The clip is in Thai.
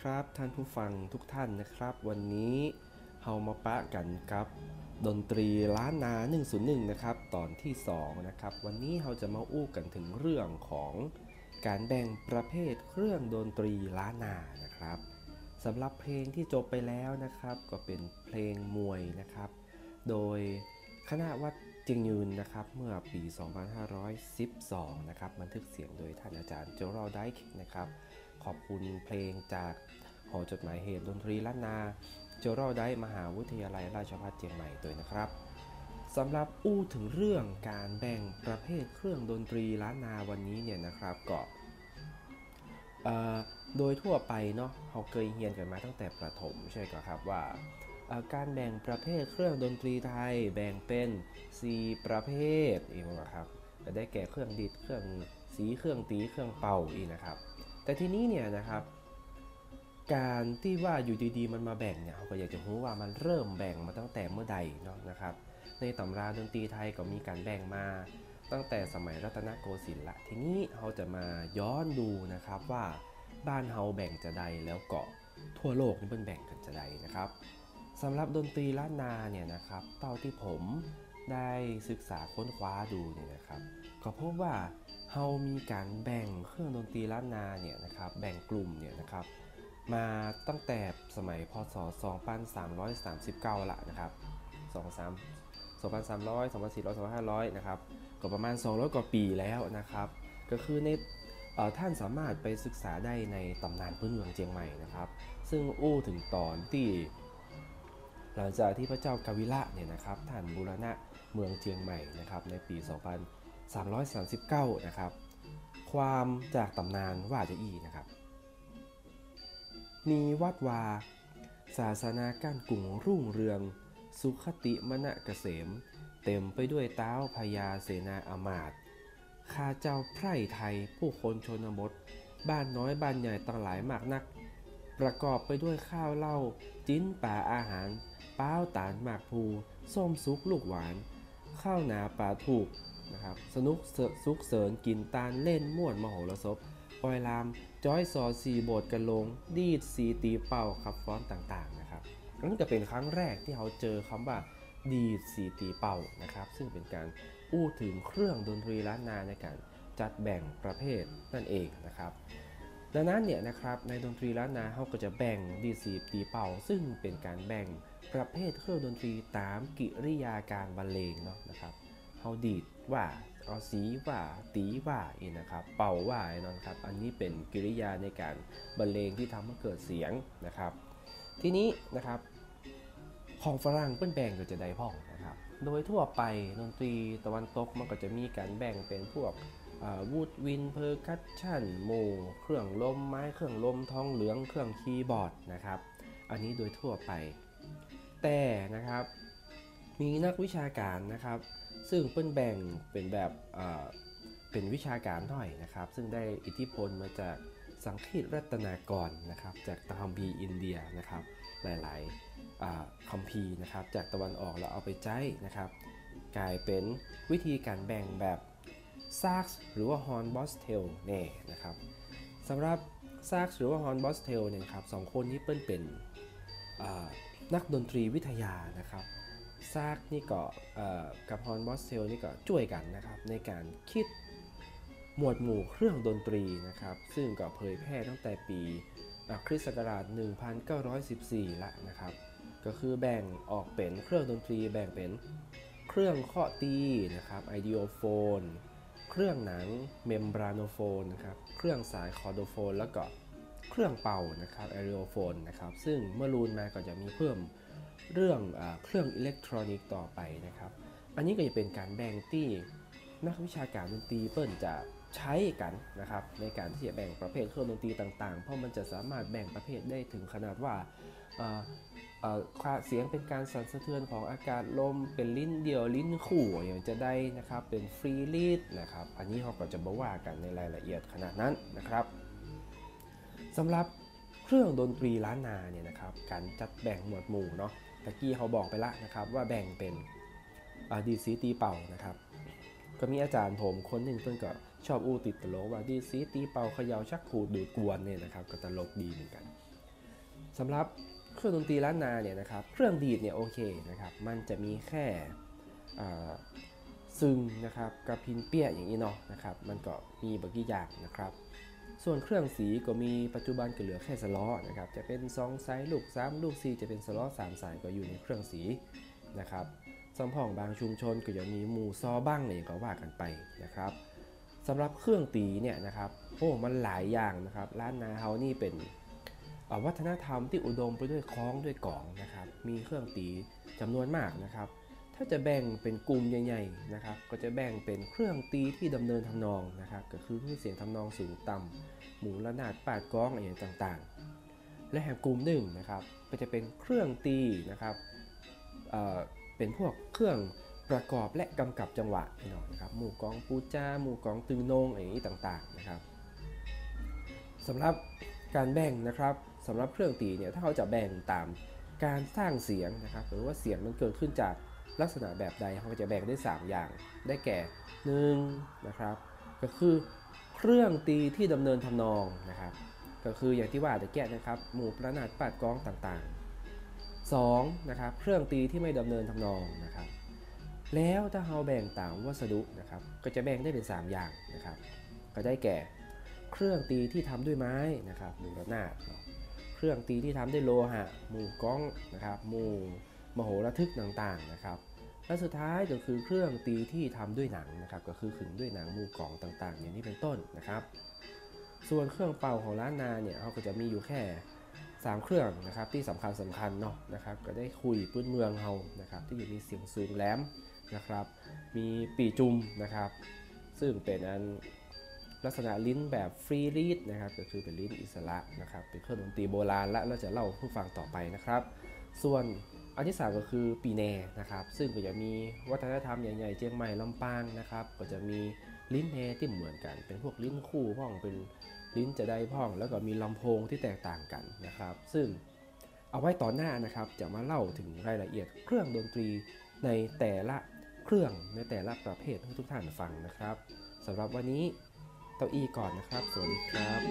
ครับท่านผู้ฟังทุกท่านนะครับ วันนี้เฮามาปะกันกับ ดนตรีล้านนา 101 นะครับ ตอนที่ 2 นะครับ วันนี้เราจะมาอู้กันถึงเรื่องของการแบ่งประเภทเครื่องดนตรีล้านนานะครับสำหรับเพลงที่จบไปแล้วนะครับ ก็เป็นเพลงมวยนะครับ โดยคณะวัด จึงยืนนะครับเมื่อปี 2512 นะครับบันทึกเสียงโดยท่านอาจารย์โจรอลไดค์นะครับขอบคุณเพลงจากหอจดหมายเหตุดนตรีล้านนาโจรอลไดค์มหาวิทยาลัยราชภัฏเชียงใหม่ด้วยนะครับสำหรับอู้ถึงเรื่องการแบ่งประเภทเครื่องดนตรีล้านนาวันนี้เนี่ยนะครับก็เอ่อโดยทั่วไปเนาะเราเคยเรียนกันมาตั้งแต่ประถมใช่ก็ครับว่า การแบ่งประเภทเครื่องดนตรีไทยแบ่งเป็น 4 ประเภทอีกนะครับก็ได้แก่เครื่องดิดเครื่องสีเครื่องตีเครื่องเป่าอีกนะครับ แต่ทีนี้เนี่ยนะครับ การที่ว่าอยู่ดีๆมันมาแบ่งเนี่ยเราก็อยากจะรู้ว่ามันเริ่มแบ่งมาตั้งแต่เมื่อใดเนาะนะครับ ในตำราดนตรีไทยก็มีการแบ่งมา ตั้งแต่สมัยรัตนโกสินทร์ละทีนี้เราจะมาย้อนดูนะครับว่าบ้านเฮาแบ่งจะใดแล้วเก็ทั่วโลกนี่เป็นแบ่งกันจะใดนะครับ สำหรับดนตรีล้านนาเนี่ยนะครับเท่าที่ผมได้ศึกษาค้นคว้าดูเนี่ยนะครับก็พบว่าเฮามีการแบ่งเครื่องดนตรีล้านนาเนี่ยนะครับแบ่งกลุ่มเนี่ยนะครับมาตั้งแต่สมัยพศ 2339 ละนะครับ 23 2300 2400 2500 นะครับ ก็ประมาณ 200 กว่าปีแล้วนะครับ ก็คือในอท่านสามารถไปศึกษาได้ในตำนานพื้นเมืองเจียงใหม่นะครับ ซึ่งอู้ถึงตอนที่ หลังจากที่พระเจ้ากาวิละเนี่ยนะครับท่านบูรณะเมืองเจียงใหม่นะครับในปี 2339 นะครับ ความจากตำนานว่าจะอีนะครับ มีวัดวา ศาสนาก้านกุ่งรุ่งเรือง สุขติมณะเกษม เต็มไปด้วยเต้าพญาเสนาอมาตข้าเจ้าไพร่ไทยผู้คนชนบท บ้านน้อยบ้านใหญ่ต่างหลายมากนัก ประกอบไปด้วยข้าวเหล้าจิ้นป่าอาหาร ป้าวตาลหมากพลูส้มซุกลูกหวาน ข้าวหนาปลาถูกนะครับสนุกเสสุกเสริญกินตาลเล่นม่วนมโหรสพปอยลามจ้อยซอสีโบดกันลง ดีดสีตีเป่าขับฟ้อนต่างๆนะครับนั่นจะเป็นครั้งแรกที่เราเจอคำว่าดีดสีตีเป่านะครับ ซึ่งเป็นการอู้ถึงเครื่องดนตรีล้านนาในการจัดแบ่งประเภทนั่นเองนะครับ ดังนั้นเนี่ยนะครับในดนตรีล้านนาเขาก็จะแบ่งดีสีตีเป่า ซึ่งเป็นการแบ่งประเภทเครื่องดนตรีตามกิริยาการบรรเลงเนาะนะครับเขาดีดว่าเอาสีว่าตีว่าอีนะครับ เป่าว่าไอ้นั่นครับ อันนี้เป็นกิริยาในการบรรเลงที่ทำให้เกิดเสียงนะครับ ทีนี้นะครับของฝรั่งเปิ้นแบ่งก็จะได้พ่องนะครับ โดยทั่วไปดนตรีตะวันตกมันก็จะมีการแบ่งเป็นพวก woodwind percussion โม เครื่องลมไม้เครื่องลมทองเหลืองเครื่องคีย์บอร์ดนะครับ อันนี้โดยทั่วไป แต่นะครับ มีนักวิชาการนะครับ ซึ่งเปิ้นแบ่งเป็นแบบเป็นวิชาการหน่อยนะครับ ซึ่งได้อิทธิพลมาจาก สังคีตรัตนากรนะครับจากตะคัมภีร์อินเดียนะครับหลายๆคัมภีร์นะครับจากตะวันออกแล้วเอาไปใช้นะครับกลายเป็นวิธีการแบ่งแบบ Sachs หรือว่า Hornbostel เน่นะครับสำหรับ Sachs หรือว่า Hornbostel เนี่ยครับสองคนนี้เปิ้นเป็นนักดนตรีวิทยานะครับ Sachs นี่ก็กับ Hornbostel นี่ก็ช่วยกันนะครับในการคิด หมวดหมู่เครื่องดนตรีนะครับ ซึ่งก็เผยแพร่ตั้งแต่ปีคริสต์ศักราช 1914 ละนะครับ ก็คือแบ่งออกเป็นเครื่องดนตรีแบ่งเป็นเครื่องเคาะตีนะครับ idiophone เครื่องหนัง membranophone นะครับ เครื่องสาย chordophone แล้วก็เครื่องเป่านะครับ aerophone นะครับ ซึ่งเมื่อรูนมาก็จะมีเพิ่มเรื่องอเครื่องอิเล็กทรอนิกส์ต่อไปนะครับ อันนี้ก็จะเป็นการแบ่งที่นักวิชาการดนตรีเปิ้นจะ ใช้กันนะครับในการที่จะแบ่งประเภทเครื่องดนตรีต่างๆ เพราะมันจะสามารถแบ่งประเภทได้ถึงขนาดว่าเสียงเป็นการสั่นสะเทือนของอากาศลม เป็นลิ้นเดียวลิ้นคู่อย่างจะได้นะครับเป็นฟรีลีดนะครับอันนี้เขาก็จะบอกว่ากันในรายละเอียดขนาดนั้นนะครับสำหรับเครื่องดนตรีล้านนาเนี่ยนะครับการจัดแบ่งหมวดหมู่เนาะตะกี้เขาบอกไปละนะครับว่าแบ่งเป็นดีดสีตีเป่านะครับก็มีอาจารย์ผมคนหนึ่งเปิ้นก็ ชอบอู้ติดตลกว่าดีดสีตีเป่าเขย่าชักขูดดูดกวนเนี่ยนะครับก็ตลกดีเหมือนกันสำหรับเครื่องดนตรีล้านนาเนี่ยนะครับเครื่องดีดเนี่ยโอเคนะครับมันจะมีแค่ซึงนะครับกับพิณเปี๊ยะอย่างนี้เนาะนะครับมันก็มีบางอย่างนะครับ ส่วนเครื่องสีก็มีปัจจุบันก็เหลือแค่สะล้อนะครับจะเป็น2ไซส์ลูก3ลูก4จะเป็นสะล้อ3สายก็อยู่ในเครื่องสีนะครับสำพองบางชุมชนก็จะมีหมู่ซอบ้างเนี่ยก็ว่ากันไปนะครับ สำหรับเครื่องตีเนี่ยนะครับโอ้มันหลายอย่างนะครับร้านนาเฮานี่เป็นวัฒนธรรมที่อุดมไปด้วยคล้องด้วยกล่องนะครับ มีเครื่องตีจำนวนมากนะครับ ถ้าจะแบ่งเป็นกลุ่มใหญ่ๆนะครับ ก็จะแบ่งเป็นเครื่องตีที่ดำเนินทำนองนะครับ ก็คือเสียงทำนองสูงต่ำหมูระนาดปาดก้องอะไรอย่างต่างๆ และแหกกลุ่มหนึ่งนะครับ ก็จะเป็นเครื่องตีนะครับเเป็นพวกเครื่อง ประกอบและกำกับจังหวะพี่น้องนะครับหมู่กองปูจ้าหมู่กองตึงนงอย่างนี้ต่างๆนะครับสำหรับการแบ่งนะครับสำหรับเครื่องตีเนี่ยถ้าเขาจะแบ่งตามการสร้างเสียงนะครับหรือว่าเสียงมันเกิดขึ้นจากลักษณะแบบใดเขาจะแบ่งได้ 3 อย่าง ได้แก่1นะครับก็คือเครื่องตีที่ดำเนินทำนองนะครับ ก็คืออย่างที่ว่าตะแกะนะครับหมู่ประนาดปาดกล้องต่างๆ 2 นะครับเครื่องตีที่ไม่ดำเนินทำนองนะครับ แล้วถ้าเราแบ่งตามวัสดุนะครับ ก็จะแบ่งได้เป็น 3 อย่างนะครับ ก็ได้แก่เครื่องตีที่ทำด้วยไม้นะครับหมู่ระนาดเนาเครื่องตีที่ทำด้วยโลหะหมู่ก้องนะครับหมู่มโหระทึกต่างๆนะครับและสุดท้ายก็คือเครื่องตีที่ทำด้วยหนังนะครับ ก็คือขึงด้วยหนังมูกล่องต่างๆ อย่างนี้เป็นต้นนะครับ ส่วนเครื่องเป่าของร้านนาเนี่ยเขาก็จะมีอยู่แค่ 3 เครื่องนะครับที่สำคัญสำคัญเนาะนะครับ ก็ได้คุยพื้นเมืองเฮานะครับ ที่มีเสียงสูงแหลม นะครับ มีปีจุมนะครับ ซึ่งเป็นอันลักษณะลิ้นแบบฟรีรีดนะครับ ก็คือเป็นลิ้นอิสระนะครับ เป็นเครื่องดนตรีโบราณและเราจะเล่าให้ผู้ฟังต่อไปนะครับ ส่วนอันที่สามก็คือปีแนนะครับ ซึ่งก็จะมีวัฒนธรรมใหญ่ๆเจียงใหม่ลำปางนะครับ ก็จะมีลิ้นแนที่เหมือนกัน เป็นพวกลิ้นคู่พ่องเป็นลิ้นจะได้พ่อง แล้วก็มีลำโพงที่แตกต่างกันนะครับ ซึ่งเอาไว้ต่อหน้านะครับจะมาเล่าถึงรายละเอียดเครื่องดนตรีในแต่ละ เครื่องในแต่ละประเภทให้ทุกท่านฟังนะครับสำหรับวันนี้เต้าอี้ก่อนนะครับ สวัสดีครับ